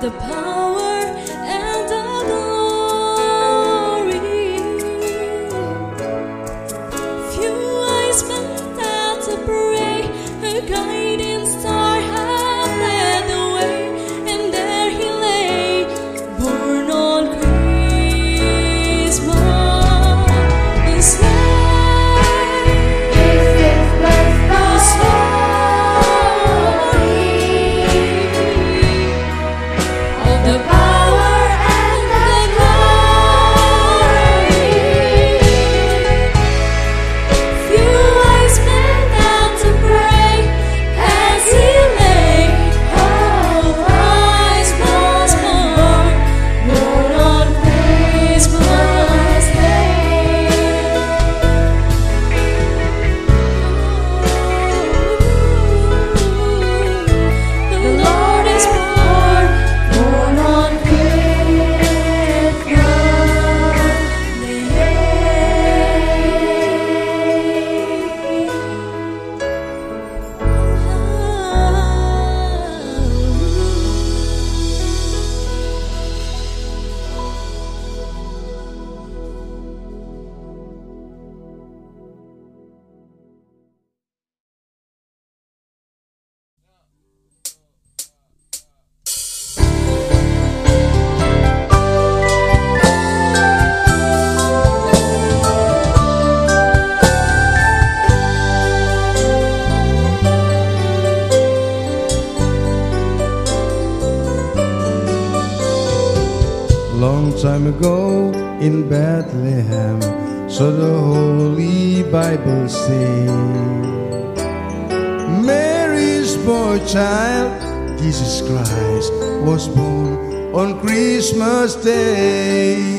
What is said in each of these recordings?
the time ago in Bethlehem, so the Holy Bible says. Mary's boy child, Jesus Christ, was born on Christmas Day.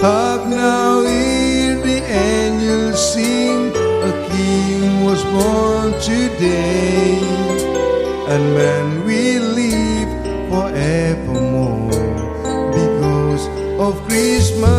Hark now, hear the angels sing, a king was born today, and man of Christmas